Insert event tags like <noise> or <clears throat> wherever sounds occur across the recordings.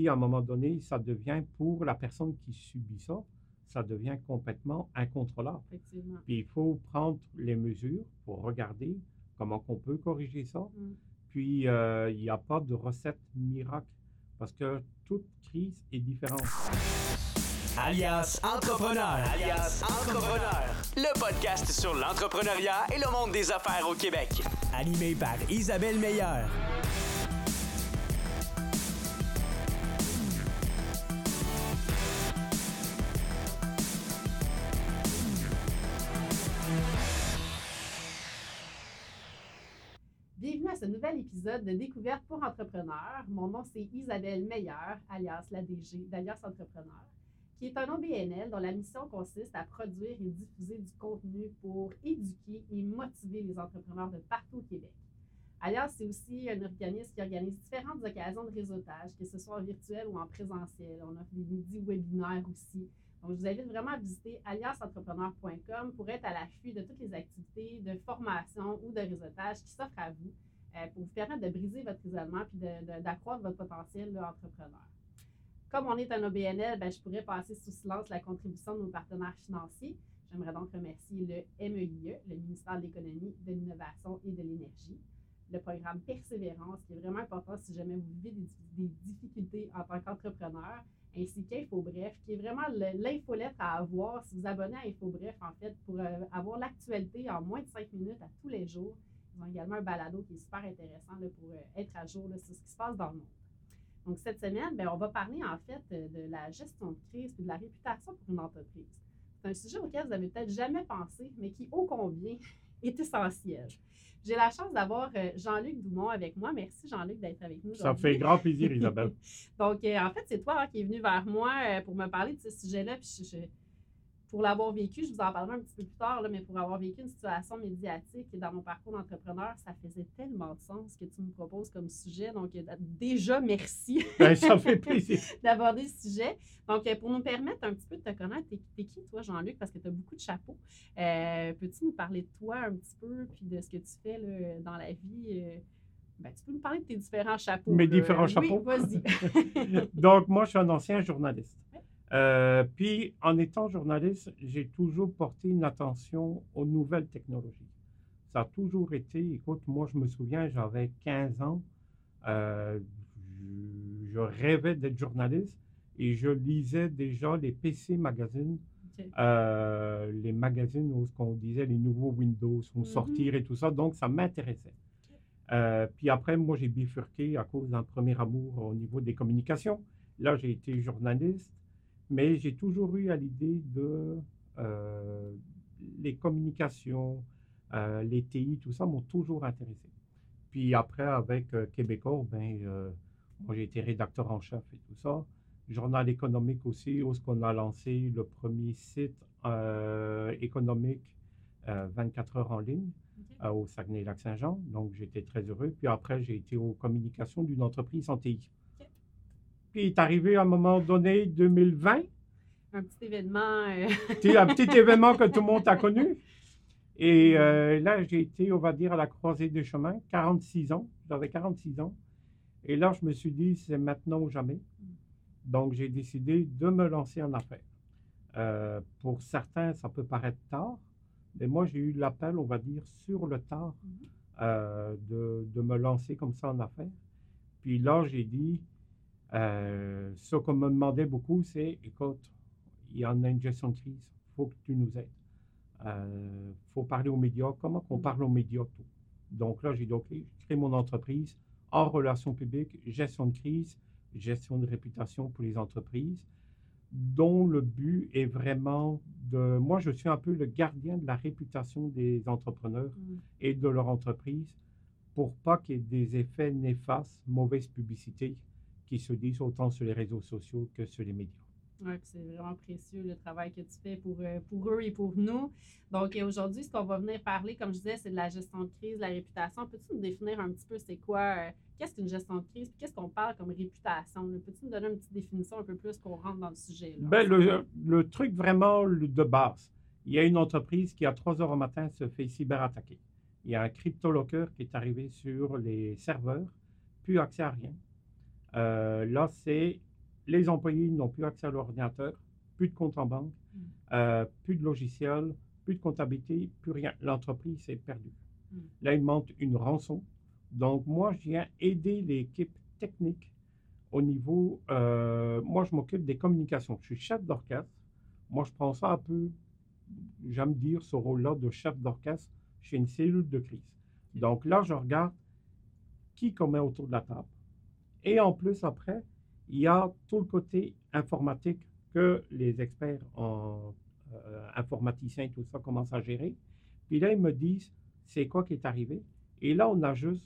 Et à un moment donné, ça devient pour la personne qui subit ça, ça devient complètement incontrôlable. Effectivement. Puis il faut prendre les mesures pour regarder comment on peut corriger ça. Mm. Puis euh, il n'y a pas de recette miracle parce que toute crise est différente. Alias Entrepreneur. Alias Entrepreneur, le podcast sur l'entrepreneuriat et le monde des affaires au Québec. Animé par Isabelle Meilleur. De Découverte pour entrepreneurs. Mon nom, c'est Isabelle Meilleur, alias la DG d'Alias Entrepreneur, qui est un OBNL dont la mission consiste à produire et diffuser du contenu pour éduquer et motiver les entrepreneurs de partout au Québec. Alias, c'est aussi un organisme qui organise différentes occasions de réseautage, que ce soit en virtuel ou en présentiel. On offre des midis webinaires aussi. Donc, je vous invite vraiment à visiter aliasentrepreneur.com pour être à l'affût de toutes les activités de formation ou de réseautage qui s'offrent à vous euh, pour vous permettre de briser votre isolement puis d'accroître votre potentiel là, entrepreneur. Comme on est un OBNL, ben, je pourrais passer sous silence la contribution de nos partenaires financiers. J'aimerais donc remercier le MEIE, le ministère de l'Économie, de l'Innovation et de l'Énergie, le programme Persévérance, qui est vraiment important si jamais vous vivez des, difficultés en tant qu'entrepreneur, ainsi qu'InfoBref, qui est vraiment le- l'infolettre à avoir si vous abonnez à InfoBref, en fait, pour euh, avoir l'actualité en moins de cinq minutes à tous les jours. Ils ont également un balado qui est super intéressant là, pour euh, être à jour là, sur ce qui se passe dans le monde. Donc, cette semaine, ben, on va parler en fait euh, de la gestion de crise et de la réputation pour une entreprise. C'est un sujet auquel vous n'avez peut-être jamais pensé, mais qui, ô combien, <laughs> est essentiel. J'ai la chance d'avoir euh, Jean-Luc Doumont avec moi. Merci, Jean-Luc, d'être avec nous. Ça aujourd'hui. fait grand plaisir, Isabelle. <laughs> Donc, en fait, c'est toi hein, qui es venu vers moi pour me parler de ce sujet-là. Puis, je- je- pour l'avoir vécu, je vous en parlerai un petit peu plus tard, là, mais pour avoir vécu une situation médiatique dans mon parcours d'entrepreneur, ça faisait tellement de sens que tu me proposes comme sujet. Donc, euh, déjà, merci <laughs> Ben, ça fait plaisir. <laughs> d'aborder ce sujet. Donc, euh, pour nous permettre un petit peu de te connaître, t'es t'es qui, toi, Jean-Luc, parce que tu as beaucoup de chapeaux. Euh, Peux-tu nous parler de toi un petit peu, puis de ce que tu fais là, dans la vie? Ben, tu peux nous parler de tes différents chapeaux. Mes là. différents Oui, chapeaux? vas-y. <laughs> Donc, moi, je suis un ancien journaliste. Euh, puis, en étant journaliste, j'ai toujours porté une attention aux nouvelles technologies. Ça a toujours été, écoute, moi, je me souviens, j'avais 15 ans, euh, je, je rêvais d'être journaliste et je lisais déjà les PC magazines, euh, les magazines où ce qu'on disait les nouveaux Windows vont Mhm. sortir et tout ça, donc ça m'intéressait. Puis après, moi, j'ai bifurqué à cause d'un premier amour au niveau des communications. Là, j'ai été journaliste, mais j'ai toujours eu à l'idée de euh, les communications, euh, les TI, tout ça m'ont toujours intéressé. Puis après, avec euh, Québécois, ben, moi, j'ai été rédacteur en chef et tout ça. Journal économique aussi, où ce qu'on a lancé le premier site économique euh, 24 heures en ligne au Saguenay-Lac-Saint-Jean. Donc, j'étais très heureux. Puis après, j'ai été aux communications d'une entreprise en TI. Puis, il est arrivé à un moment donné, 2020, un petit événement. euh, un petit <laughs> événement que tout le monde a connu. Et euh, là, j'ai été, on va dire, à la croisée des chemins, 46 ans. J'avais 46 ans. Et là, je me suis dit, c'est maintenant ou jamais. Donc, j'ai décidé de me lancer en affaires. Euh, pour certains, ça peut paraître tard, mais moi, j'ai eu l'appel, on va dire, sur le tard Mhm. euh, de, de me lancer comme ça en affaires. Puis là, j'ai dit, euh, ce qu'on me demandait beaucoup, c'est, écoute, il y en a une gestion de crise, il faut que tu nous aides. Il faut parler aux médias, comment qu'on Mhm. parle aux médias, tout? Donc là, j'ai dit, OK, je crée mon entreprise en relations publiques, gestion de crise, gestion de réputation pour les entreprises, dont le but est vraiment de... Moi, je suis un peu le gardien de la réputation des entrepreneurs Mm. et de leur entreprise pour pas qu'il y ait des effets néfastes, mauvaise publicité qui se disent autant sur les réseaux sociaux que sur les médias. Puis c'est vraiment précieux le travail que tu fais pour, euh, pour eux et pour nous. Donc aujourd'hui, ce qu'on va venir parler, comme je disais, c'est de la gestion de crise, la réputation. Peux-tu nous définir un petit peu c'est quoi, euh, qu'est-ce qu'une gestion de crise, puis qu'est-ce qu'on parle comme réputation? Peux-tu nous donner une petite définition un peu plus qu'on rentre dans le sujet? là, ensemble? le, le truc vraiment de base, il y a une entreprise qui, à 3 heures au matin, se fait cyberattaquer. Il y a un crypto-locker qui est arrivé sur les serveurs, plus accès à rien. Euh, là, c'est les employés n'ont plus accès à l'ordinateur, plus de compte en banque, Mm. euh, plus de logiciel, plus de comptabilité, plus rien. L'entreprise est perdue. Mm. Là, il monte une rançon. Donc, moi, je viens aider l'équipe technique au niveau. euh, moi, je m'occupe des communications. Je suis chef d'orchestre. Moi, je prends ça un peu, j'aime dire, ce rôle-là de chef d'orchestre chez une cellule de crise. Donc là, je regarde qui qu'on met autour de la table. Et en plus, après, il y a tout le côté informatique que les experts en euh, informaticiens et tout ça commencent à gérer. Puis là, ils me disent, c'est quoi qui est arrivé? Et là, on a juste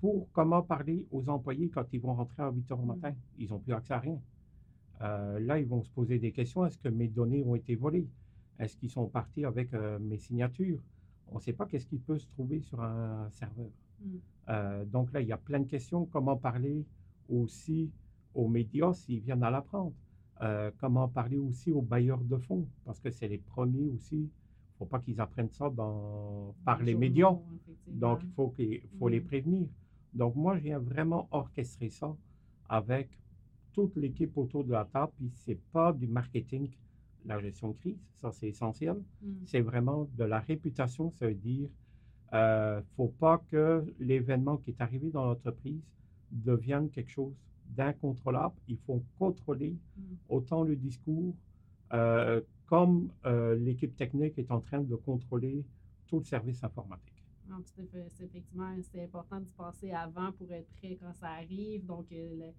pour comment parler aux employés quand ils vont rentrer à 8 heures au matin. Ils n'ont plus accès à rien. Euh, là, ils vont se poser des questions. Est-ce que mes données ont été volées? Est-ce qu'ils sont partis avec euh, mes signatures? On ne sait pas qu'est-ce qui peut se trouver sur un serveur. Mm. Euh, donc là, il y a plein de questions. Comment parler aussi aux médias s'ils viennent à l'apprendre? Euh, comment parler aussi aux bailleurs de fonds? Parce que c'est les premiers aussi. Il ne faut pas qu'ils apprennent ça dans, par les médias. Donc, il faut, qu'il faut les Mhm. prévenir. Donc, moi, je viens vraiment orchestrer ça avec toute l'équipe autour de la table. Puis, ce n'est pas du marketing, la gestion de crise. Ça, c'est essentiel. Mm. C'est vraiment de la réputation. Ça veut dire, euh, faut pas que l'événement qui est arrivé dans l'entreprise devienne quelque chose d'incontrôlable. Il faut contrôler Mm. autant le discours euh, comme euh, l'équipe technique est en train de contrôler tout le service informatique. Non, tout à fait. C'est effectivement, c'est important d'y penser avant pour être prêt quand ça arrive. Donc, le-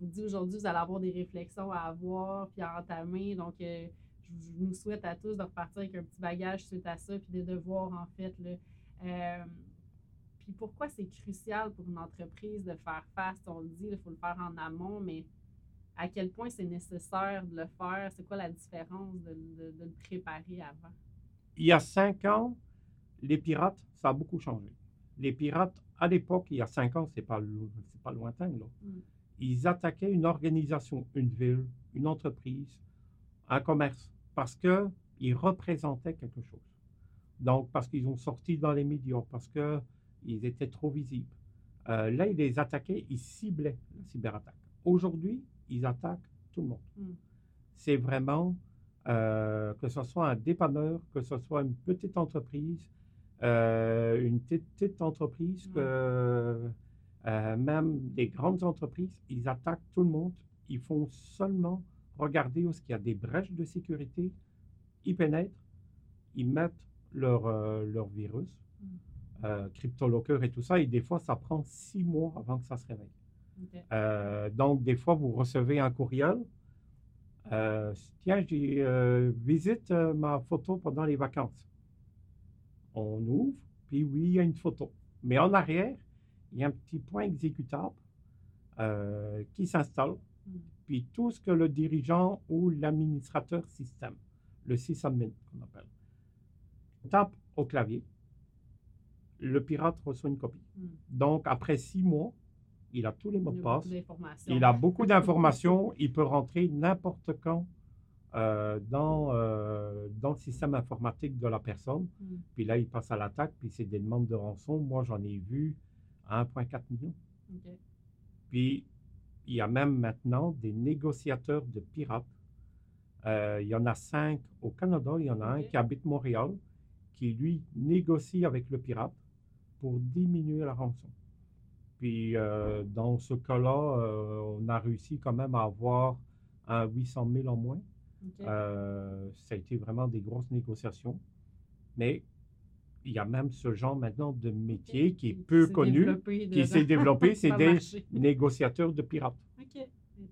je vous dis aujourd'hui, vous allez avoir des réflexions à avoir puis à entamer. Donc, je, je nous souhaite à tous de repartir avec un petit bagage suite à ça puis des devoirs, en fait. Là. Euh, puis pourquoi c'est crucial pour une entreprise de faire face? On le dit, il faut le faire en amont, mais à quel point c'est nécessaire de le faire? C'est quoi la différence de, de- de le préparer avant? Il y a cinq ans, les pirates, ça a beaucoup changé. Les pirates, à l'époque, il y a cinq ans, c'est pas, pas lointain, là. Mm. Ils attaquaient une organisation, une ville, une entreprise, un commerce, parce qu'ils représentaient quelque chose. Donc, parce qu'ils ont sorti dans les médias, parce qu'ils étaient trop visibles. Euh, là, ils les attaquaient, ils ciblaient la cyberattaque. Aujourd'hui, ils attaquent tout le monde. Mm. C'est vraiment, euh, que ce soit un dépanneur, que ce soit une petite entreprise, euh, une petite, entreprise, que même des grandes entreprises, ils attaquent tout le monde. Ils font seulement regarder où il y a des brèches de sécurité. Ils pénètrent, ils mettent leur, euh, leur virus, Mm. euh, CryptoLocker et tout ça. Et des fois, ça prend six mois avant que ça se réveille. Euh, donc, des fois, vous recevez un courriel. Euh, tiens, j'ai euh, visite ma photo pendant les vacances. On ouvre, puis oui, il y a une photo. Mais en arrière, il y a un petit point exécutable qui s'installe. Mm. Puis tout ce que le dirigeant ou l'administrateur système, le sysadmin qu'on appelle, tape au clavier, le pirate reçoit une copie. Mm. Donc, après six mois, il a tous les mots de passe. Il a beaucoup <laughs> d'informations. il peut rentrer n'importe quand euh, dans, euh, dans le système informatique de la personne. Mm. Puis là, il passe à l'attaque, puis c'est des demandes de rançon. Moi, j'en ai vu à 1,4 million. OK. Puis, il y a même maintenant des négociateurs de pirates. Euh, il y en a cinq au Canada. Il y en a un qui habite Montréal, qui, lui, négocie avec le pirate pour diminuer la rançon. Puis, euh, dans ce cas-là, euh, on a réussi quand même à avoir un 800 000 en moins. Euh, ça a été vraiment des grosses négociations. Mais il y a même ce genre maintenant de métier qui est peu connu, qui s'est développé, <laughs> c'est des marché. négociateurs de pirates. OK.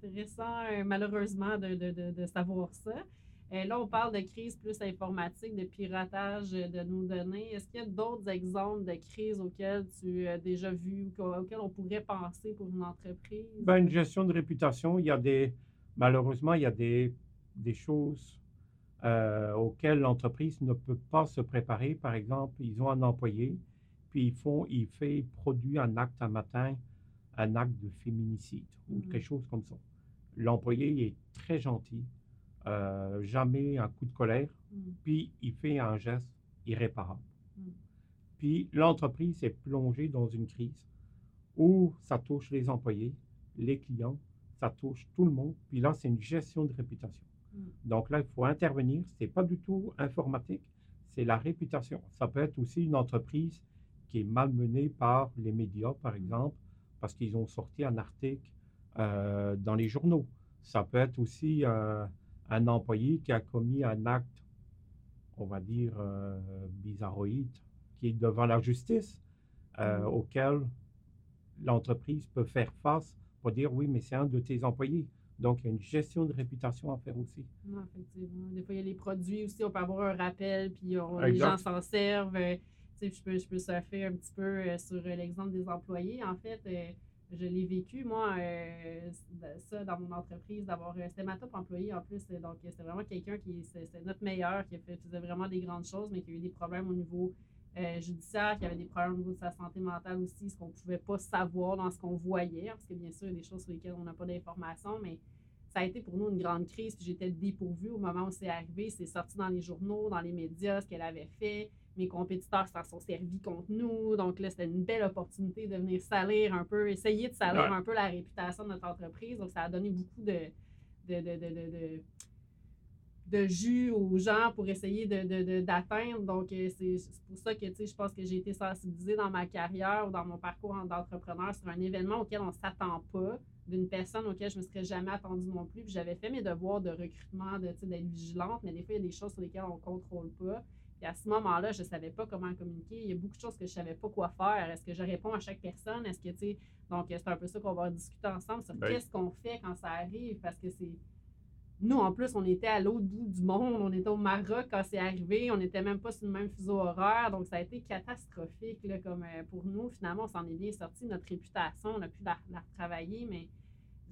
Intéressant, malheureusement, de, de- de- de savoir ça. Euh, là, on parle de crise plus informatique, de piratage de nos données. Est-ce qu'il y a d'autres exemples de crises auxquelles tu as déjà vu ou auxquelles on pourrait penser pour une entreprise? Ben, une gestion de réputation, il y a des, malheureusement, il y a des, des choses euh, auxquelles l'entreprise ne peut pas se préparer. Par exemple, ils ont un employé, puis ils font, il fait, produit un acte un matin, un acte de féminicide ou Mhm. quelque chose comme ça. L'employé est très gentil, euh, jamais un coup de colère, Mm. puis il fait un geste irréparable. Mm. Puis l'entreprise est plongée dans une crise où ça touche les employés, les clients, ça touche tout le monde. Puis là, c'est une gestion de réputation. Mm. Donc là, il faut intervenir. Ce n'est pas du tout informatique, c'est la réputation. Ça peut être aussi une entreprise qui est malmenée par les médias, par exemple, parce qu'ils ont sorti un article euh, dans les journaux. Ça peut être aussi euh, un employé qui a commis un acte, on va dire, euh, bizarroïde, qui est devant la justice, euh, Mhm. auquel l'entreprise peut faire face pour dire oui, mais c'est un de tes employés. Donc, il y a une gestion de réputation à faire aussi. Non, effectivement. Des fois, il y a les produits aussi, on peut avoir un rappel, puis on- les gens s'en servent. Euh, tu sais, je peux, je peux surfer un petit peu euh, sur l'exemple des employés. En fait, je l'ai vécu, moi, euh, ça, dans mon entreprise, d'avoir. euh, C'était ma top employé en plus. euh, Donc, c'était vraiment quelqu'un qui. C'était notre meilleur, qui faisait vraiment des grandes choses, mais qui a eu des problèmes au niveau judiciaire, qui avait des problèmes au niveau de sa santé mentale aussi, ce qu'on ne pouvait pas savoir dans ce qu'on voyait, parce que bien sûr, il y a des choses sur lesquelles on n'a pas d'informations, mais ça a été pour nous une grande crise. J'étais dépourvue au moment où c'est arrivé. C'est sorti dans les journaux, dans les médias, ce qu'elle avait fait. Mes compétiteurs s'en sont servis contre nous. Donc là, c'était une belle opportunité de venir salir un peu, essayer de salir Ouais. un peu la réputation de notre entreprise. Donc ça a donné beaucoup de, de, de, de, de, jus aux gens pour essayer de, de- de- d'atteindre. Donc, euh, c'est pour ça que tu sais, je pense que j'ai été sensibilisée dans ma carrière ou dans mon parcours en- d'entrepreneur sur un événement auquel on ne s'attend pas, d'une personne auquel je ne me serais jamais attendue non plus. Puis j'avais fait mes devoirs de recrutement, de, d'être vigilante, mais des fois, il y a des choses sur lesquelles on ne contrôle pas. Puis à ce moment-là, je ne savais pas comment communiquer. Il y a beaucoup de choses que je ne savais pas quoi faire. Est-ce que je réponds à chaque personne? Est-ce que, tu sais, donc c'est un peu ça qu'on va discuter ensemble sur Oui. qu'est-ce qu'on fait quand ça arrive, parce que c'est nous, en plus, on était à l'autre bout du monde. On était au Maroc quand c'est arrivé. On n'était même pas sur le même fuseau horaire. Donc, ça a été catastrophique là, comme, euh, pour nous. Finalement, on s'en est bien sorti. Notre réputation, on a pu la, la retravailler, mais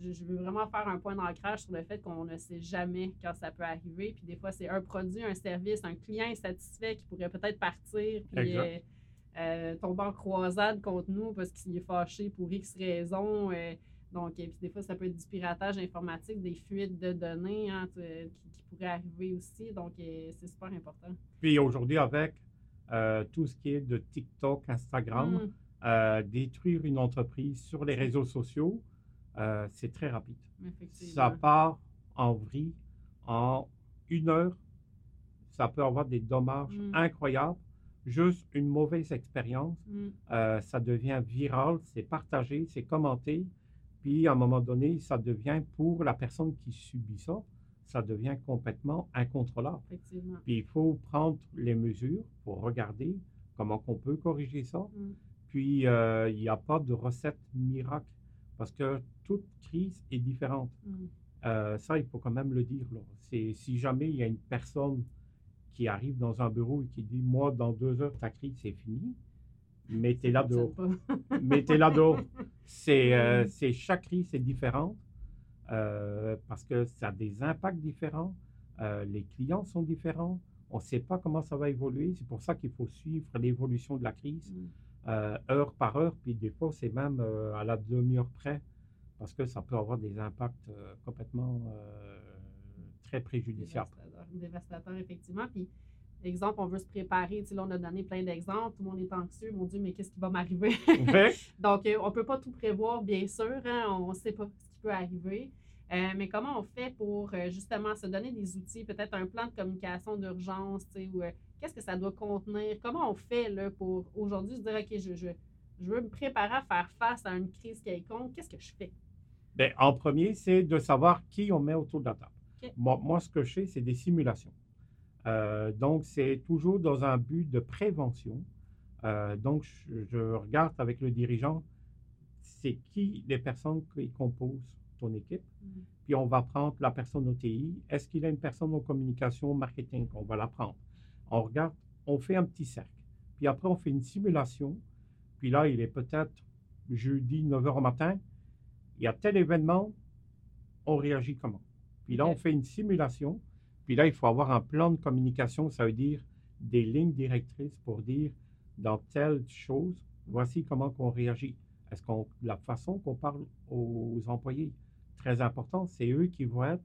je, veux vraiment faire un point d'ancrage sur le fait qu'on ne sait jamais quand ça peut arriver. Puis des fois, c'est un produit, un service, un client insatisfait qui pourrait peut-être partir. Puis euh, euh, tomber en croisade contre nous parce qu'il est fâché pour X raisons. euh, donc, et puis des fois, ça peut être du piratage informatique, des fuites de données hein, qui, qui pourraient arriver aussi. Donc, c'est super important. Puis aujourd'hui, avec tout ce qui est de TikTok, Instagram, Mm, euh, détruire une entreprise sur les réseaux sociaux, euh, c'est très rapide. Ça part en vrille en une heure. Ça peut avoir des dommages Mm. incroyables. Juste une mauvaise expérience, Mm, euh, ça devient viral, c'est partagé, c'est commenté. Puis à un moment donné, ça devient pour la personne qui subit ça, ça devient complètement incontrôlable. Puis il faut prendre les mesures pour regarder comment on peut corriger ça. Mm. Puis euh, il n'y a pas de recette miracle parce que toute crise est différente. Mm. Euh, ça, il faut quand même le dire. là. Si jamais il y a une personne qui arrive dans un bureau et qui dit Moi, dans deux heures, ta crise, c'est fini, mettez-la dehors. <laughs> Mettez-la dehors. C'est, euh, Mm. c'est, chaque crise est différente euh, parce que ça a des impacts différents. Les clients sont différents. On ne sait pas comment ça va évoluer. C'est pour ça qu'il faut suivre l'évolution de la crise Mm. Euh, heure par heure. Puis des fois, c'est même euh, à la demi-heure près parce que ça peut avoir des impacts euh, complètement très préjudiciables. Dévastateur, dévastateur, effectivement. Puis, exemple, on veut se préparer. Tu sais, là, on a donné plein d'exemples. Tout le monde est anxieux. Mon Dieu, mais qu'est-ce qui va m'arriver? Ouais. <laughs> Donc, on ne peut pas tout prévoir, bien sûr. hein, on ne sait pas ce qui peut arriver. Euh, mais comment on fait pour euh, justement se donner des outils, peut-être un plan de communication d'urgence, tu sais, ou euh, qu'est-ce que ça doit contenir? Comment on fait là, pour aujourd'hui se dire, OK, je, je, je veux me préparer à faire face à une crise quelconque, qu'est-ce que je fais? Ben, en premier, c'est de savoir qui on met autour de la table. Moi, moi, ce que je fais, c'est des simulations. Euh, donc, c'est toujours dans un but de prévention. Euh, donc, je, je regarde avec le dirigeant, c'est qui les personnes qui composent ton équipe. Mm. Puis, on va prendre la personne au TI. Est-ce qu'il a une personne en communication, marketing? On va la prendre. On regarde, on fait un petit cercle. Puis après, on fait une simulation. Puis là, il est peut-être jeudi, 9 h au matin. Il y a tel événement, on réagit comment? Puis là, on fait une simulation. Puis là, il faut avoir un plan de communication. Ça veut dire des lignes directrices pour dire dans telle chose, voici comment on réagit. Est-ce qu'on la façon qu'on parle aux employés, très important, c'est eux qui vont être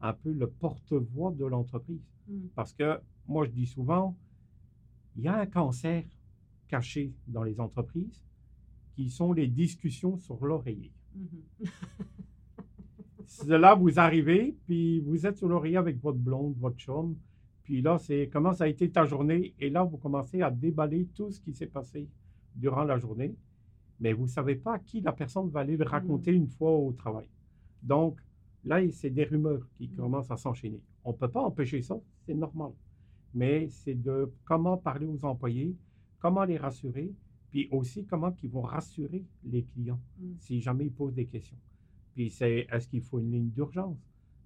un peu le porte-voix de l'entreprise. Mm. Parce que moi, je dis souvent, il y a un cancer caché dans les entreprises qui sont les discussions sur l'oreiller. <laughs> Mhm. là, vous arrivez, puis vous êtes sur l'oreiller avec votre blonde, votre chum. Puis là, c'est comment ça a été ta journée? Et là, vous commencez à déballer tout ce qui s'est passé durant la journée. Mais vous ne savez pas à qui la personne va aller le raconter une fois au travail. Donc, là, c'est des rumeurs qui Mm. commencent à s'enchaîner. On ne peut pas empêcher ça, c'est normal. Mais c'est de comment parler aux employés, comment les rassurer, puis aussi comment ils vont rassurer les clients Mm. si jamais ils posent des questions. Puis c'est est-ce qu'il faut une ligne d'urgence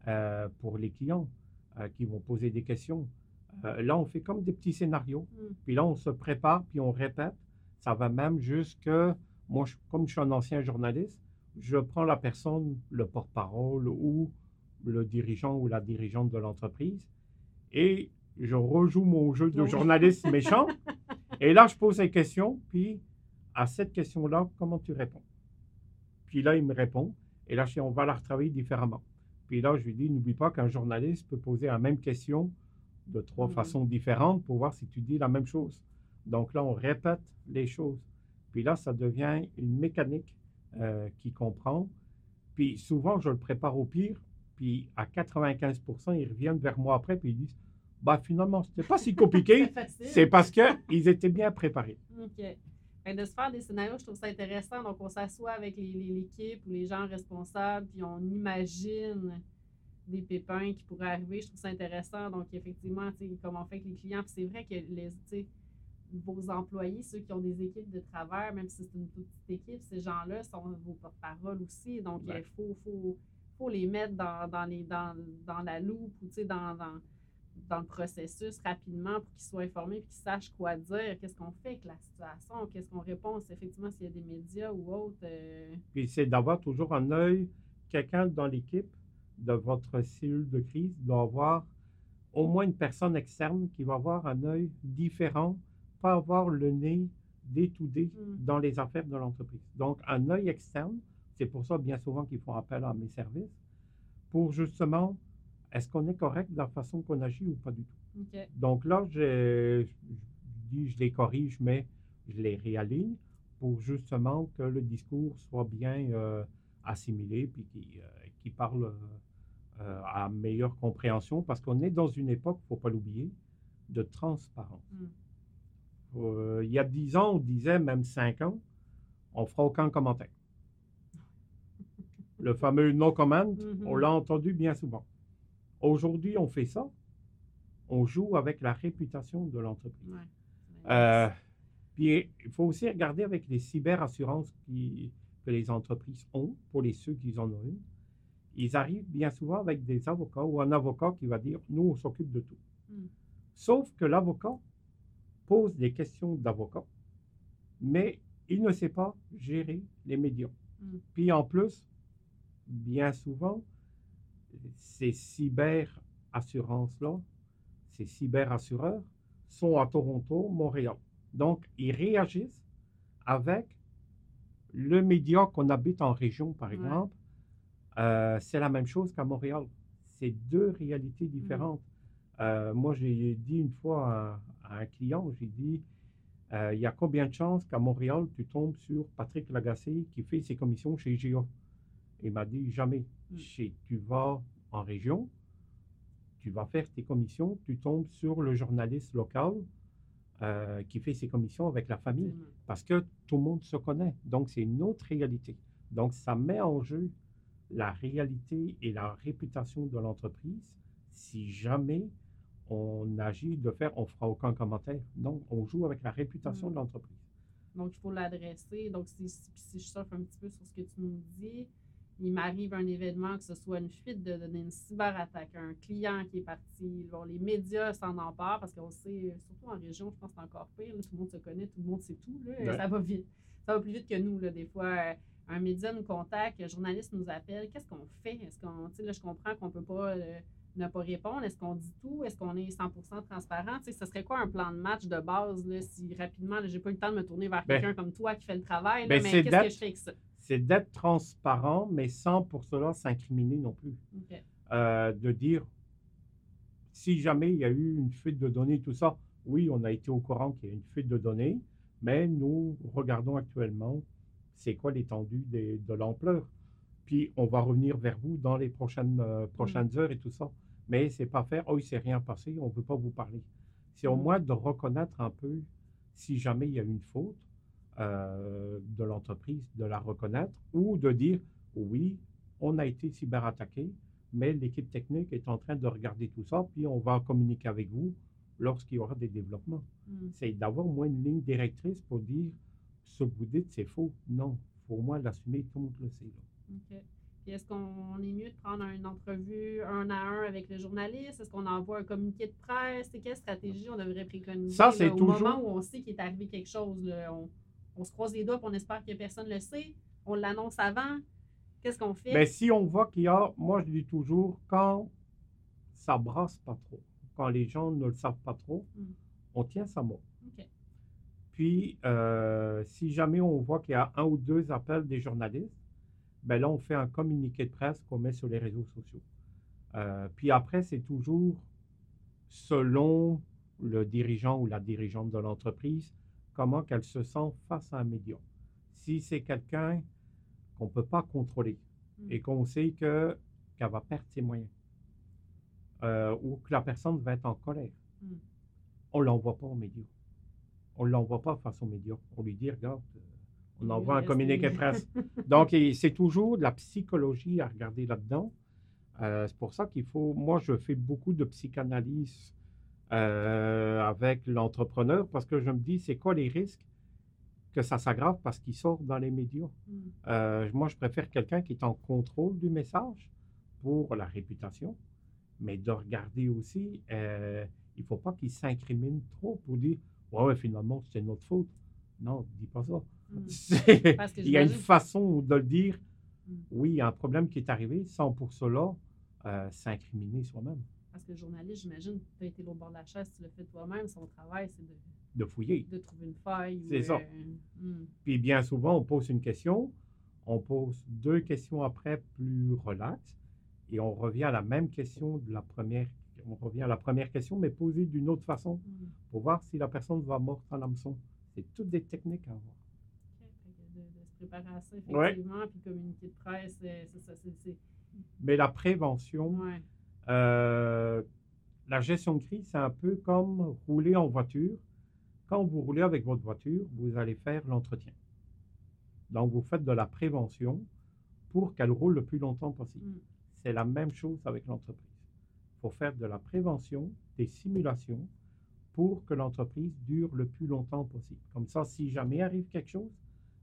euh, pour les clients euh, qui vont poser des questions? Euh, là, on fait comme des petits scénarios. Mm. Puis là, on se prépare, puis on répète. Ça va même jusque, moi, je- comme je suis un ancien journaliste, je prends la personne, le porte-parole ou le dirigeant ou la dirigeante de l'entreprise et je rejoue mon jeu de journaliste méchant. <laughs> Et là, je pose une question, puis à cette question-là, comment tu réponds? Puis là, il me répond. Et là, je dis, on va la retravailler différemment. Puis là, je lui dis, n'oublie pas qu'un journaliste peut poser la même question de trois Mhm. façons différentes pour voir si tu dis la même chose. Donc là, on répète les choses. Puis là, ça devient une mécanique euh, qui comprend. Puis souvent, je le prépare au pire. Puis à 95% ils reviennent vers moi après, puis ils disent, bah finalement, c'était pas si compliqué. <laughs> C'est parce qu'ils étaient bien préparés. OK. Que de se faire des scénarios, je trouve ça intéressant. Donc, on s'assoit avec l'équipe ou les gens responsables, puis on imagine des pépins qui pourraient arriver. Je trouve ça intéressant. Donc, effectivement, comme on fait avec les clients, puis c'est vrai que les, vos employés, ceux qui ont des équipes de travers, même si c'est une toute petite équipe, ces gens-là sont vos porte-parole aussi. Donc, Ouais. il faut, faut, les mettre dans, dans, les, dans, dans la loupe ou dans, dans, dans le processus rapidement pour qu'ils soient informés et qu'ils sachent quoi dire, qu'est-ce qu'on fait avec la situation, qu'est-ce qu'on répond, effectivement s'il y a des médias ou autres. euh, Puis c'est d'avoir toujours un œil, quelqu'un dans l'équipe de votre cellule de crise doit avoir au moins une personne externe qui va avoir un œil différent, pas avoir le nez day Mm. dans les affaires de l'entreprise. Donc, un œil externe, c'est pour ça bien souvent qu'ils font appel à mes services, pour justement, est-ce qu'on est correct dans la façon qu'on agit ou pas du tout? Donc là, je, je dis, je les corrige, mais je les réaligne pour justement que le discours soit bien euh, assimilé puis qu'il euh, qu'il parle euh, à meilleure compréhension parce qu'on est dans une époque, il ne faut pas l'oublier, de transparence. Mm. Euh, il y a 10 ans, on disait, même 5 ans, on fera aucun commentaire. Le fameux no comment, Mhm. on l'a entendu bien souvent. Aujourd'hui, on fait ça. On joue avec la réputation de l'entreprise. Ouais. Euh, puis il faut aussi regarder avec les cyberassurances qui- que les entreprises ont, pour les ceux qui en ont une. Ils arrivent bien souvent avec des avocats ou un avocat qui va dire Nous, on s'occupe de tout. Mm. Sauf que l'avocat pose des questions d'avocat, mais il ne sait pas gérer les médias. Mm. Puis en plus, bien souvent, ces cyberassurances-là, ces cyberassureurs, sont à Toronto, Montréal. Donc, ils réagissent avec le média qu'on habite en région, par Ouais. exemple. Euh, c'est la même chose qu'à Montréal. C'est deux réalités différentes. Euh, moi, j'ai dit une fois à, à un client, j'ai dit, euh, il y a combien de chances qu'à Montréal, tu tombes sur Patrick Lagacé qui fait ses commissions chez GA? Il m'a dit, jamais. Mm. Chez- tu vas en région, tu vas faire tes commissions, tu tombes sur le journaliste local euh, qui fait ses commissions avec la famille parce que tout le monde se connaît. Donc, c'est une autre réalité. Donc, ça met en jeu la réalité et la réputation de l'entreprise si jamais on agit de faire, on fera aucun commentaire. Non, on joue avec la réputation Mm. de l'entreprise. Donc, il faut l'adresser. Donc, si, si, si je surfe un petit peu sur ce que tu nous dis, il m'arrive un événement, que ce soit une fuite de données, une cyberattaque, un client qui est parti, bon, les médias s'en emparent parce qu'on sait, surtout en région, je pense que c'est encore pire. là, tout le monde se connaît, tout le monde sait tout. là, Ouais. Ça va vite. Ça va plus vite que nous. Là, des fois, euh, un média nous contacte, un journaliste nous appelle. Qu'est-ce qu'on fait? Est-ce qu'on, tu sais, là, je comprends qu'on ne peut pas euh, ne pas répondre. Est-ce qu'on dit tout? Est-ce qu'on est 100% transparent? Tu sais, ce serait quoi un plan de match de base là, si rapidement, là, j'ai pas eu le temps de me tourner vers Ben, quelqu'un comme toi qui fait le travail, là, ben, mais qu'est-ce que je fais avec ça? C'est d'être transparent, mais sans pour cela s'incriminer non plus. Euh, de dire si jamais il y a eu une fuite de données, tout ça, oui, on a été au courant qu'il y a une fuite de données, mais nous regardons actuellement c'est quoi l'étendue de l'ampleur. Puis on va revenir vers vous dans les prochaines, euh, prochaines heures et tout ça. Mais c'est pas faire, oh, il s'est rien passé, on ne veut pas vous parler. C'est au Mm. moins de reconnaître un peu si jamais il y a une faute euh, de l'entreprise, de la reconnaître ou de dire, oui, on a été cyberattaqué, mais l'équipe technique est en train de regarder tout ça, puis on va communiquer avec vous lorsqu'il y aura des développements. Mm. C'est d'avoir au moins une ligne directrice pour dire, ce que vous dites, c'est faux. Non, il faut au moins l'assumer, tout le monde le sait. là. OK. Puis est-ce qu'on est mieux de prendre une entrevue un à un avec le journaliste? Est-ce qu'on envoie un communiqué de presse? Quelle stratégie on devrait préconiser Ça, là, au toujours- moment où on sait qu'il est arrivé quelque chose? là? On, on se croise les doigts et on espère que personne ne le sait. On l'annonce avant. Qu'est-ce qu'on fait? Mais si on voit qu'il y a, moi je dis toujours, quand ça brasse pas trop, quand les gens ne le savent pas trop, Mm. on tient sa mot. Puis, euh, si jamais on voit qu'il y a un ou deux appels des journalistes, ben là, on fait un communiqué de presse qu'on met sur les réseaux sociaux. Euh, puis après, c'est toujours selon le dirigeant ou la dirigeante de l'entreprise, comment qu'elle se sent face à un média. Si c'est quelqu'un qu'on ne peut pas contrôler Mm. et qu'on sait que, qu'elle va perdre ses moyens euh, ou que la personne va être en colère, Mm. on ne l'envoie pas aux médias. On ne l'envoie pas face aux médias. On lui dit, regarde, euh, on envoie un communiqué presse. <laughs> Donc, c'est toujours de la psychologie à regarder là-dedans. Euh, c'est pour ça qu'il faut, moi, je fais beaucoup de psychanalyse euh, avec l'entrepreneur parce que je me dis, c'est quoi les risques que ça s'aggrave parce qu'il sort dans les médias? Mm. Euh, moi, je préfère quelqu'un qui est en contrôle du message pour la réputation, mais de regarder aussi, euh, il ne faut pas qu'il s'incrimine trop pour dire Ouais, ouais, finalement, c'est notre faute. Non, dis pas ça. <laughs> Mm. Parce que il y a une façon de le dire. Mm. Oui, il y a un problème qui est arrivé sans pour cela euh, s'incriminer soi-même, Parce que le journaliste, j'imagine, tu as été au bord de la chaise, tu l'as fait toi-même. Son travail, c'est de, de fouiller. de trouver une faille. C'est ça. euh, mm. Puis bien souvent, on pose une question, on pose deux questions après plus relax, et on revient à la même question de la première. On revient à la première question, mais posée d'une autre façon Mm. pour voir si la personne va morte en hameçon. C'est toutes des techniques à avoir. De, de se préparer à ça, Ouais. effectivement. Puis communiquer de presse, c'est ça. Mais la prévention, Ouais. Euh, la gestion de crise, c'est un peu comme rouler en voiture. Quand vous roulez avec votre voiture, vous allez faire l'entretien. Donc, vous faites de la prévention pour qu'elle roule le plus longtemps possible. Mm. C'est la même chose avec l'entreprise. Il faut faire de la prévention, des simulations pour que l'entreprise dure le plus longtemps possible. Comme ça, si jamais arrive quelque chose,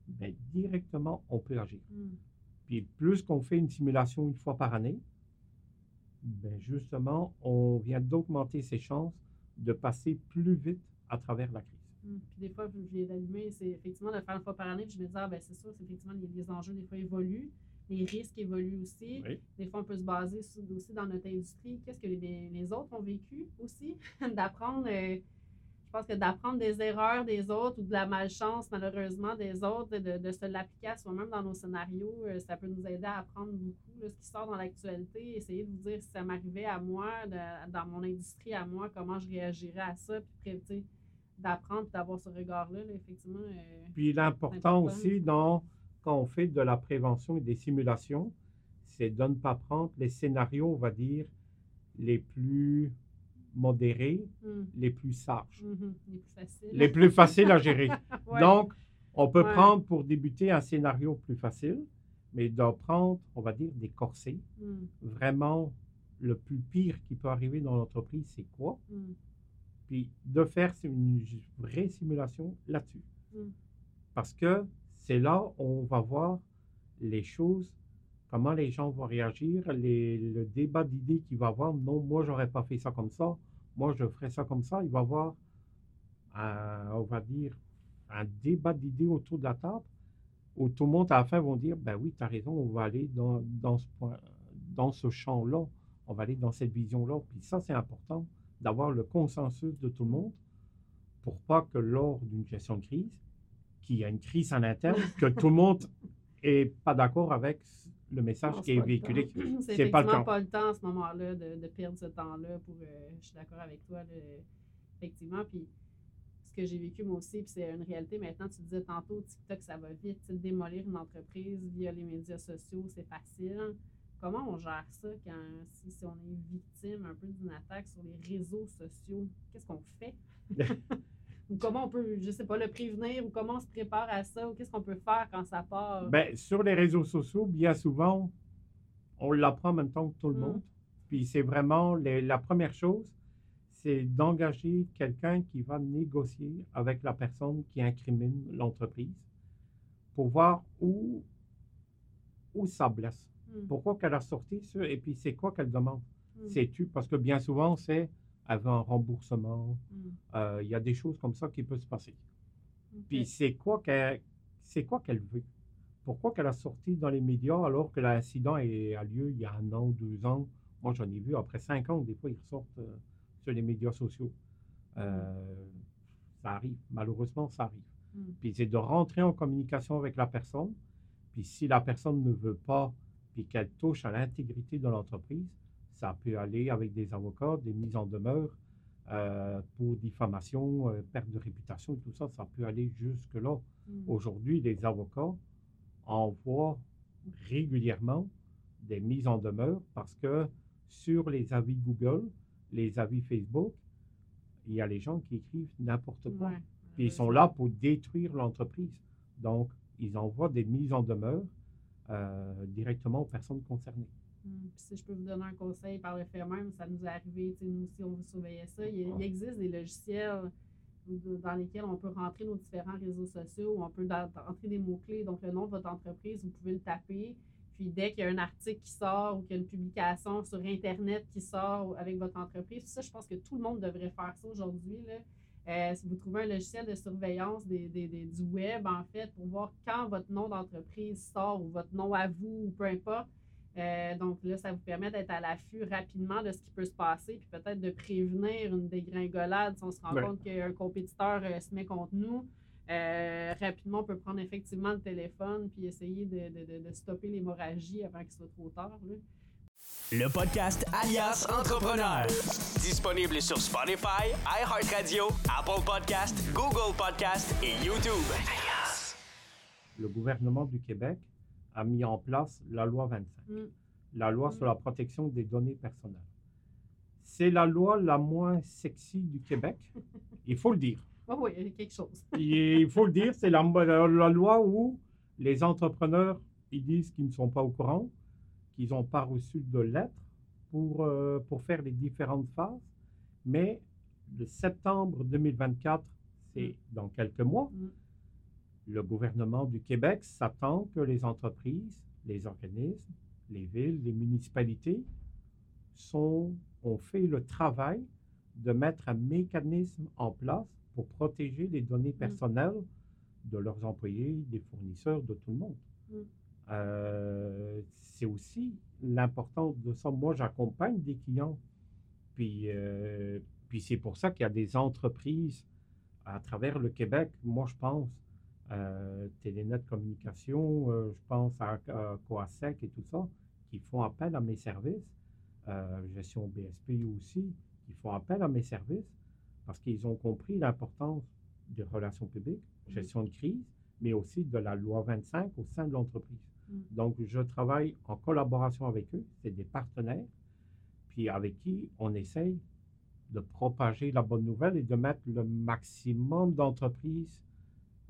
ben, directement, on peut agir. Mm. Puis plus qu'on fait une simulation une fois par année, ben justement, on vient d'augmenter ses chances de passer plus vite à travers la crise. Mm. Puis des fois, je viens d'allumer, c'est effectivement de faire une fois par année. Puis je me dis, ah, ben c'est sûr, c'est effectivement, les, les enjeux, des fois, évoluent. Les risques évoluent aussi. Oui. Des fois, on peut se baser sur- aussi dans notre industrie. Qu'est-ce que les, les autres ont vécu aussi? <laughs> d'apprendre, euh, je pense que d'apprendre des erreurs des autres ou de la malchance, malheureusement, des autres, de, de se l'appliquer à soi-même dans nos scénarios, euh, ça peut nous aider à apprendre beaucoup là, ce qui sort dans l'actualité. Essayer de vous dire si ça m'arrivait à moi, de- dans mon industrie à moi, comment je réagirais à ça. Puis, d'apprendre et d'avoir ce regard-là, là, effectivement. euh, Puis l'important Important. aussi, dans, quand on fait de la prévention et des simulations, c'est de ne pas prendre les scénarios, on va dire, les plus modérés, hum, les plus sages, les plus faciles. les plus faciles à gérer. <laughs> Ouais. Donc, on peut Ouais. prendre pour débuter un scénario plus facile, mais d'en prendre, on va dire, des corsets. Hum, Vraiment, le plus pire qui peut arriver dans l'entreprise, c'est quoi? Puis de faire une vraie simulation là-dessus. Mm. Parce que c'est là où on va voir les choses, comment les gens vont réagir, le débat d'idées qu'il va avoir. Non, moi, j'aurais pas fait ça comme ça. Moi, je ferais ça comme ça. Il va avoir, on va dire, un débat d'idées autour de la table où tout le monde, à la fin, vont dire, ben oui, tu as raison, on va aller dans, ce ce champ-là. On va aller dans cette vision-là. Puis ça, c'est important d'avoir le consensus de tout le monde pour pas que lors d'une gestion de crise, qu'il y a une crise en interne, que tout le monde est pas d'accord avec le message Non, qui est véhiculé. C'est pas le <clears throat> temps. pas le temps à ce moment-là de, de perdre ce temps-là pour. euh, je suis d'accord avec toi, là, effectivement. Puis ce que j'ai vécu moi aussi, puis c'est une réalité maintenant. Tu disais tantôt, TikTok, ça va vite. Démolir une entreprise via les médias sociaux, c'est facile. Comment on gère ça quand si, si on est victime un peu d'une attaque sur les réseaux sociaux? Qu'est-ce qu'on fait? <laughs> ou comment on peut, je sais pas, le prévenir, ou comment on se prépare à ça, ou qu'est-ce qu'on peut faire quand ça part? Ben, sur les réseaux sociaux, bien souvent, on l'apprend en même temps que tout le Mm. monde. Puis c'est vraiment les- la première chose, c'est d'engager quelqu'un qui va négocier avec la personne qui incrimine l'entreprise pour voir où, où ça blesse. Hmm, Pourquoi qu'elle a sorti ça et puis c'est quoi qu'elle demande? hmm, Sais-tu? Parce que bien souvent, c'est un remboursement. hmm. Euh, Il y a des choses comme ça qui peuvent se passer. Puis c'est quoi qu'elle veut? Pourquoi qu'elle a sorti dans les médias alors que l'incident est- a lieu il y a un an, deux ans? Moi, j'en ai vu après cinq ans, des fois, ils ressortent euh, sur les médias sociaux. Euh, ça arrive, malheureusement, ça arrive. Hmm. Puis c'est de rentrer en communication avec la personne. Puis si la personne ne veut pas, puis qu'elle touche à l'intégrité de l'entreprise, ça peut aller avec des avocats, des mises en demeure euh, pour diffamation, euh, perte de réputation tout ça. Ça peut aller jusque-là. Hmm. Aujourd'hui, les avocats envoient régulièrement des mises en demeure parce que sur les avis Google, les avis Facebook, il y a les gens qui écrivent n'importe quoi. Ouais. Puis ils sont là pour détruire l'entreprise. Donc, ils envoient des mises en demeure euh, directement aux personnes concernées. Hmm. Puis si je peux vous donner un conseil par le fait même, ça nous est arrivé, nous aussi, on vous surveillait ça. Il, il existe des logiciels dans lesquels on peut rentrer nos différents réseaux sociaux, où on peut da- entrer des mots-clés, donc le nom de votre entreprise, vous pouvez le taper. Puis dès qu'il y a un article qui sort ou qu'il y a une publication sur Internet qui sort avec votre entreprise, ça, je pense que tout le monde devrait faire ça aujourd'hui. Euh, si vous trouvez un logiciel de surveillance des, des- des- du web, en fait, pour voir quand votre nom d'entreprise sort ou votre nom à vous ou peu importe, euh, donc là, ça vous permet d'être à l'affût rapidement de ce qui peut se passer, puis peut-être de prévenir une dégringolade si on se rend Ouais. compte qu'un compétiteur euh, se met contre nous. Euh, rapidement, on peut prendre effectivement le téléphone puis essayer de, de- de- de stopper l'hémorragie avant qu'il soit trop tard. là. Le podcast Alias Entrepreneur. Disponible sur Spotify, iHeartRadio, Apple Podcast, Google Podcast et YouTube. Le gouvernement du Québec a mis en place la loi 25, Mm. la loi Mm. sur la protection des données personnelles. C'est la loi la moins sexy du Québec, <laughs> il faut le dire. Oui, oui, il y a quelque chose. Et il faut le dire, c'est la, la- la loi où les entrepreneurs, ils disent qu'ils ne sont pas au courant, qu'ils n'ont pas reçu de lettres pour, euh, pour faire les différentes phases. Mais le septembre 2024, c'est dans quelques mois, Mm. Le gouvernement du Québec s'attend que les entreprises, les organismes, les villes, les municipalités sont, ont fait le travail de mettre un mécanisme en place pour protéger les données personnelles de leurs employés, des fournisseurs, de tout le monde. Mm. Euh, c'est aussi l'importance de ça. Moi, j'accompagne des clients, puis, euh, puis c'est pour ça qu'il y a des entreprises à travers le Québec, moi je pense, euh, Télénet Communication, euh, je pense à, à Coasec et tout ça, qui font appel à mes services, euh, gestion BSP aussi, qui font appel à mes services parce qu'ils ont compris l'importance des relations publiques, Mhm. gestion de crise, mais aussi de la loi 25 au sein de l'entreprise. Mhm. Donc, je travaille en collaboration avec eux, c'est des partenaires, puis avec qui on essaye de propager la bonne nouvelle et de mettre le maximum d'entreprises,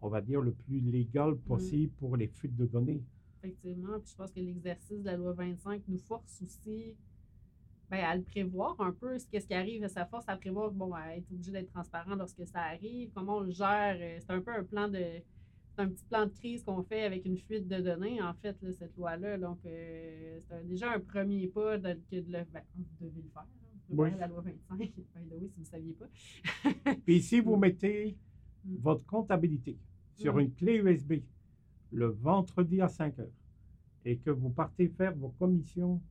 on va dire, le plus légal possible pour les fuites de données. Effectivement. Puis je pense que l'exercice de la loi 25 nous force aussi ben, à le prévoir un peu, ce- qu'est-ce qui arrive, ça force à prévoir, bon, à être obligé d'être transparent lorsque ça arrive, comment on le gère. euh, C'est un peu un plan de. C'est un petit plan de crise qu'on fait avec une fuite de données, en fait, là, cette loi-là. Donc, euh, c'est déjà un premier pas de, que de le. Ben, vous devez le faire. hein, Oui. la loi 25. <laughs> By the way, si vous ne saviez pas. Puis si vous <laughs> mettez Mm. votre comptabilité sur Mm. une clé USB le vendredi à 5 heures et que vous partez faire vos commissions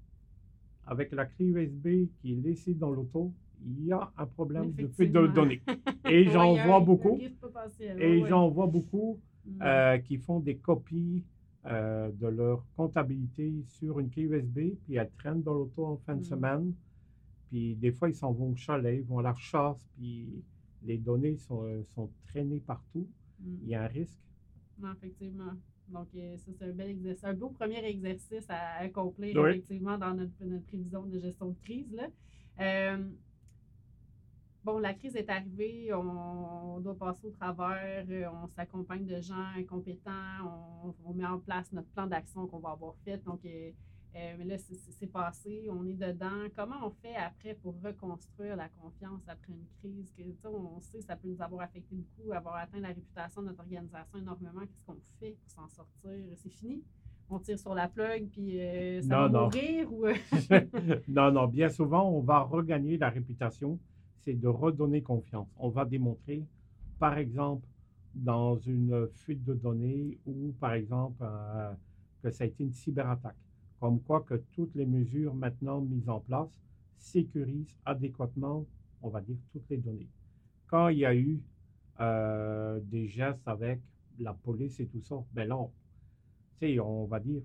avec la clé USB qui est laissée dans l'auto, il y a un problème de fuite de données. <laughs> Et j'en vois beaucoup. risque potentiel, Et ouais, j'en vois beaucoup ouais. euh, qui font des copies euh, de leur comptabilité sur une clé USB, puis elles traînent dans l'auto en fin de Mm. semaine. Puis des fois, ils s'en vont au chalet, ils vont à la chasse, puis Les données sont, euh, sont traînées partout. Mm. Il y a un risque. Non, effectivement. Donc, euh, ça, c'est un bel exercice, un beau premier exercice à accomplir, Oui. effectivement, dans notre, notre prévision de gestion de crise. Là. Euh, bon, la crise est arrivée, on, on doit passer au travers, euh, on s'accompagne de gens compétents, on, on met en place notre plan d'action qu'on va avoir fait. Donc, euh, mais là, c'est- passé, on est dedans. Comment on fait après pour reconstruire la confiance après une crise? Que, on sait que ça peut nous avoir affecté beaucoup, avoir atteint la réputation de notre organisation énormément. Qu'est-ce qu'on fait pour s'en sortir? C'est fini? On tire sur la plug, puis euh, ça Non, va non. mourir? Ou... <laughs> <laughs> non, non, bien souvent, on va regagner la réputation, c'est de redonner confiance. On va démontrer, par exemple, dans une fuite de données ou, par exemple, euh, que ça a été une cyberattaque. Comme quoi que toutes les mesures maintenant mises en place sécurisent adéquatement, on va dire, toutes les données. Quand il y a eu euh, des gestes avec la police et tout ça, ben là, on- tu sais, on va dire,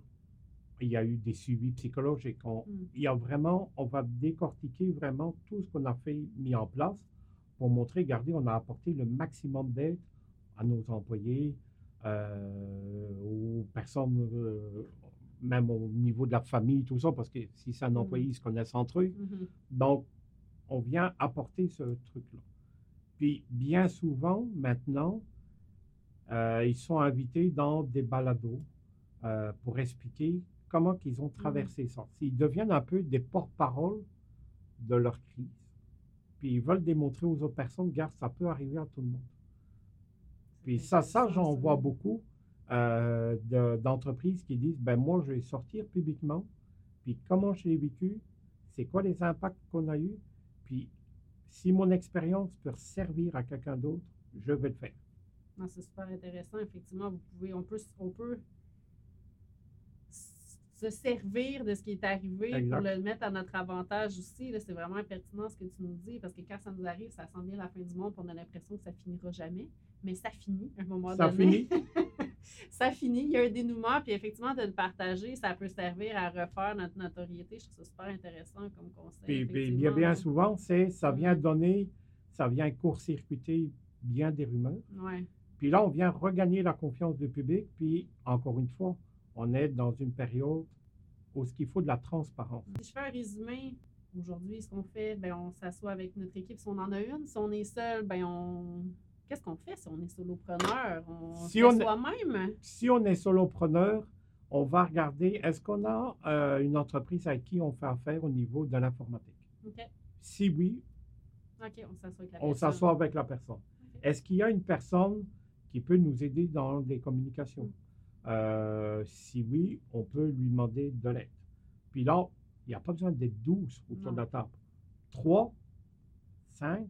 il y a eu des suivis psychologiques. On- Mm. Il y a vraiment, on va décortiquer vraiment tout ce qu'on a fait, mis en place pour montrer, regardez, on a apporté le maximum d'aide à nos employés, euh, aux personnes, euh, même au niveau de la famille, tout ça, parce que si c'est un Mm. employé, ils se connaissent entre eux. Mhm. Donc, on vient apporter ce truc-là. Puis, bien souvent, maintenant, euh, ils sont invités dans des balados euh, pour expliquer comment ils ont traversé ça. Ils deviennent un peu des porte-parole de leur crise. Puis, ils veulent démontrer aux autres personnes, regarde, ça peut arriver à tout le monde. Puis ça, ça, j'en vois beaucoup euh, de- d'entreprises qui disent, ben moi, je vais sortir publiquement, puis comment je l'ai vécu, c'est quoi les impacts qu'on a eus, puis si mon expérience peut servir à quelqu'un d'autre, je vais le faire. Non, c'est super intéressant. Effectivement, vous pouvez, on peut, on peut se servir de ce qui est arrivé Exact. pour le mettre à notre avantage aussi. C'est vraiment pertinent ce que tu nous dis parce que quand ça nous arrive, ça sent bien la fin du monde, on a l'impression que ça finira jamais. Mais ça finit à un moment Ça donné. finit. <laughs> ça finit. Il y a un dénouement, puis effectivement, de le partager, ça peut servir à refaire notre notoriété. Je trouve ça super intéressant comme conseil. Puis, puis bien, bien souvent, c'est, ça vient donner, ça vient court-circuiter bien des rumeurs. Ouais. Puis là, on vient regagner la confiance du public. Puis, encore une fois, on est dans une période où ce qu'il faut de la transparence. Si je fais un résumé, aujourd'hui, ce qu'on fait, ben, on s'assoit avec notre équipe si on en a une. Si on est seul, ben, on. Qu'est-ce qu'on fait si on est solopreneur? On Si fait on- soi-même? Si on est solopreneur, on va regarder est-ce qu'on a euh, une entreprise avec qui on fait affaire au niveau de l'informatique? Si oui, on s'assoit avec la on personne. s'assoit avec la personne. OK. Est-ce qu'il y a une personne qui peut nous aider dans les communications? Euh, si oui, on peut lui demander de l'aide. Puis là, il n'y a pas besoin d'être 12 autour Non. de la table. 3, 5,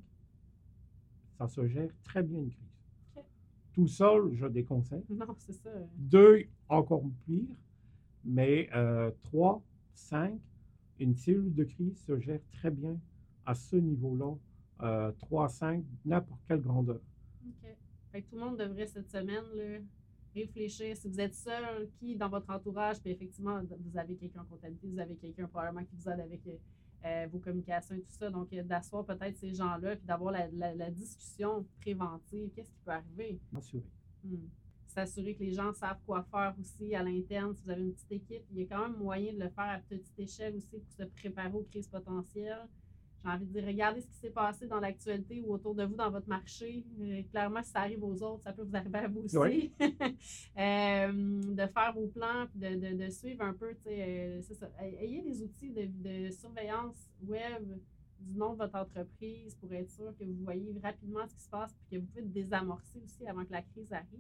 ça se gère très bien une crise. Tout seul, je déconseille. Non, c'est ça. Deux, encore pire. Mais euh, trois, cinq, une cellule de crise se gère très bien à ce niveau-là. Euh, trois, cinq, n'importe quelle grandeur. OK. Fait que tout le monde devrait cette semaine là, réfléchir. Si vous êtes seul, qui dans votre entourage, puis effectivement, vous avez quelqu'un en comptabilité, vous avez quelqu'un probablement qui vous aide avec euh, vos communications et tout ça. Donc, euh, d'asseoir peut-être ces gens-là, puis d'avoir la, la- la discussion préventive. Qu'est-ce qui peut arriver? Assuré. Hmm. S'assurer que les gens savent quoi faire aussi à l'interne. Si vous avez une petite équipe, il y a quand même moyen de le faire à petite échelle aussi pour se préparer aux crises potentielles. J'ai envie de dire, regardez ce qui s'est passé dans l'actualité ou autour de vous dans votre marché. Euh, clairement, si ça arrive aux autres, ça peut vous arriver à vous aussi. Oui. <laughs> Euh, de faire vos plans, puis de, de, de suivre un peu, euh, c'est ça. Ayez des outils de, de surveillance web du nom de votre entreprise pour être sûr que vous voyez rapidement ce qui se passe puis que vous pouvez désamorcer aussi avant que la crise arrive.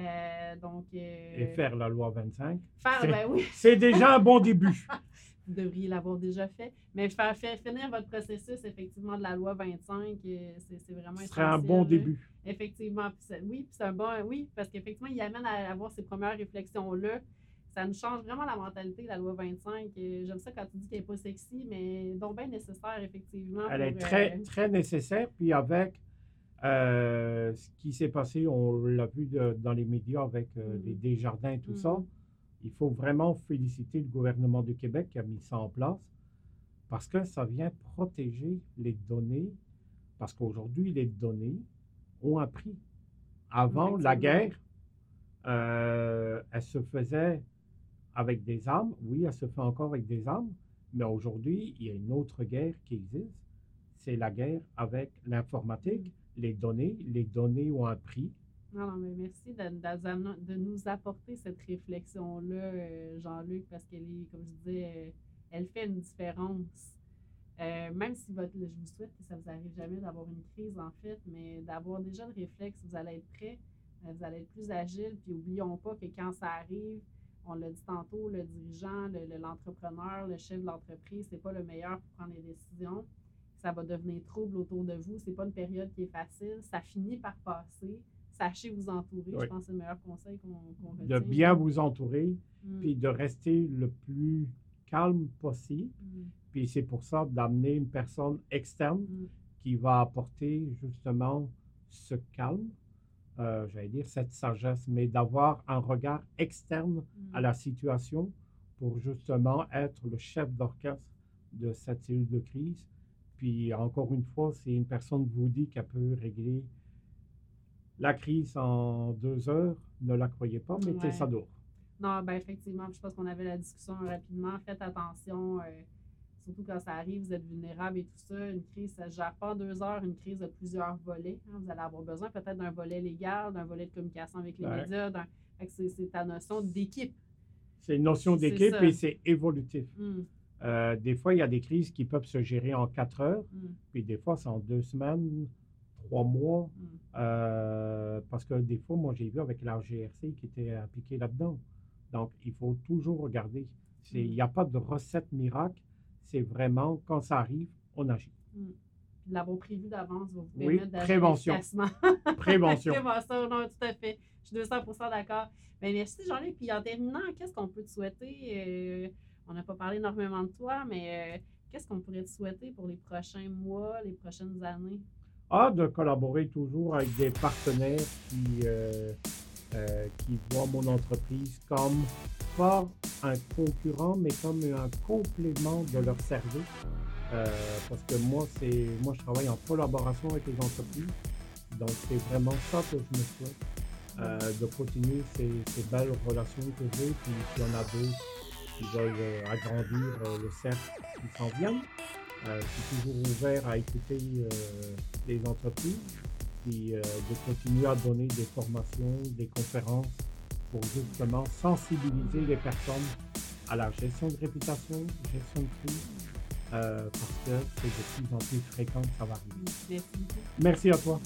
Euh, donc, euh, Et faire la loi 25. faire- ben oui, C'est déjà un bon début. <laughs> vous devriez l'avoir déjà fait. Mais faire, faire finir votre processus, effectivement, de la loi 25, euh, c'est vraiment Ce serait un bon début. Effectivement. Puis oui, puis c'est un bon. Oui, parce qu'effectivement, il amène à avoir ces premières réflexions-là. Ça nous change vraiment la mentalité, la loi 25. Euh, J'aime ça quand tu dis qu'elle n'est pas sexy, mais donc bien nécessaire, effectivement. Elle est pour, très, euh, très nécessaire. Puis avec euh, ce qui s'est passé, on l'a vu de- dans les médias avec euh, Mhm. les Desjardins et tout ça, il faut vraiment féliciter le gouvernement du Québec qui a mis ça en place parce que ça vient protéger les données. Parce qu'aujourd'hui, les données ont un prix. Avant la guerre, euh, elle se faisait avec des armes. Oui, elle se fait encore avec des armes. Mais aujourd'hui, il y a une autre guerre qui existe. C'est la guerre avec l'informatique, les données. Les données ont un prix. Non, non, mais merci de, nous apporter cette réflexion-là, euh, Jean-Luc, parce qu'elle est, comme je disais, euh, elle fait une différence. Euh, même si je vous souhaite que ça vous arrive jamais d'avoir une crise, en fait, mais d'avoir déjà le réflexe, vous allez être prêt, vous allez être plus agile, puis oublions pas que quand ça arrive, on l'a dit tantôt, le dirigeant, le- le- l'entrepreneur, le, chef de l'entreprise, c'est pas le meilleur pour prendre les décisions. Ça va devenir trouble autour de vous. C'est pas une période qui est facile. Ça finit par passer. Sachez vous entourer. Oui. Je pense que c'est le meilleur conseil qu'on De retient. bien vous entourer, Mm, puis de rester le plus calme possible. mm, Puis c'est pour ça d'amener une personne externe mm. qui va apporter justement ce calme, euh, j'allais dire cette sagesse, mais d'avoir un regard externe à la situation pour justement être le chef d'orchestre de cette cellule de crise. Puis encore une fois, si une personne vous dit qu'elle peut régler la crise en deux heures, ne la croyez pas, mettez Ouais. ça dehors. Non, ben effectivement, je pense qu'on avait la discussion rapidement. Faites attention, euh, surtout quand ça arrive, vous êtes vulnérable et tout ça. Une crise, ça ne gère pas en deux heures. Une crise a plusieurs volets. hein. Vous allez avoir besoin peut-être d'un volet légal, d'un volet de communication avec les Ouais. médias. C'est ta notion d'équipe. C'est une notion d'équipe et c'est évolutif. Mm, Euh, des fois, il y a des crises qui peuvent se gérer en quatre heures, mm, puis des fois, c'est en deux semaines, trois mois. mm. Euh, parce que des fois, moi, j'ai vu avec la GRC qui était appliquée là-dedans. Donc, il faut toujours regarder. C'est- Il Mm. n'y a pas de recette miracle. C'est vraiment, quand ça arrive, on agit. De l'avoir prévu d'avance va vous Oui, permettre d'agir prévention. <laughs> Prévention. Prévention, non, tout à fait. Je suis 200 d'accord. Ben, merci, Jean-Luc. Puis en terminant, qu'est-ce qu'on peut te souhaiter? Euh, on n'a pas parlé énormément de toi, mais euh, qu'est-ce qu'on pourrait te souhaiter pour les prochains mois, les prochaines années? De collaborer toujours avec des partenaires qui, euh, euh, qui voient mon entreprise comme pas un concurrent, mais comme un complément de leur service. Euh, parce que moi, c'est moi, je travaille en collaboration avec les entreprises. Donc, c'est vraiment ça que je me souhaite, de continuer ces, belles relations que j'ai. Puis, s'il y en a d'autres qui veulent agrandir le cercle qui s'en viennent, je suis toujours ouvert à écouter les entreprises, puis euh, de continuer à donner des formations, des conférences pour justement sensibiliser les personnes à la gestion de réputation, gestion de crise, euh, parce que c'est de plus en plus fréquent que ça va arriver. Merci. Merci à toi.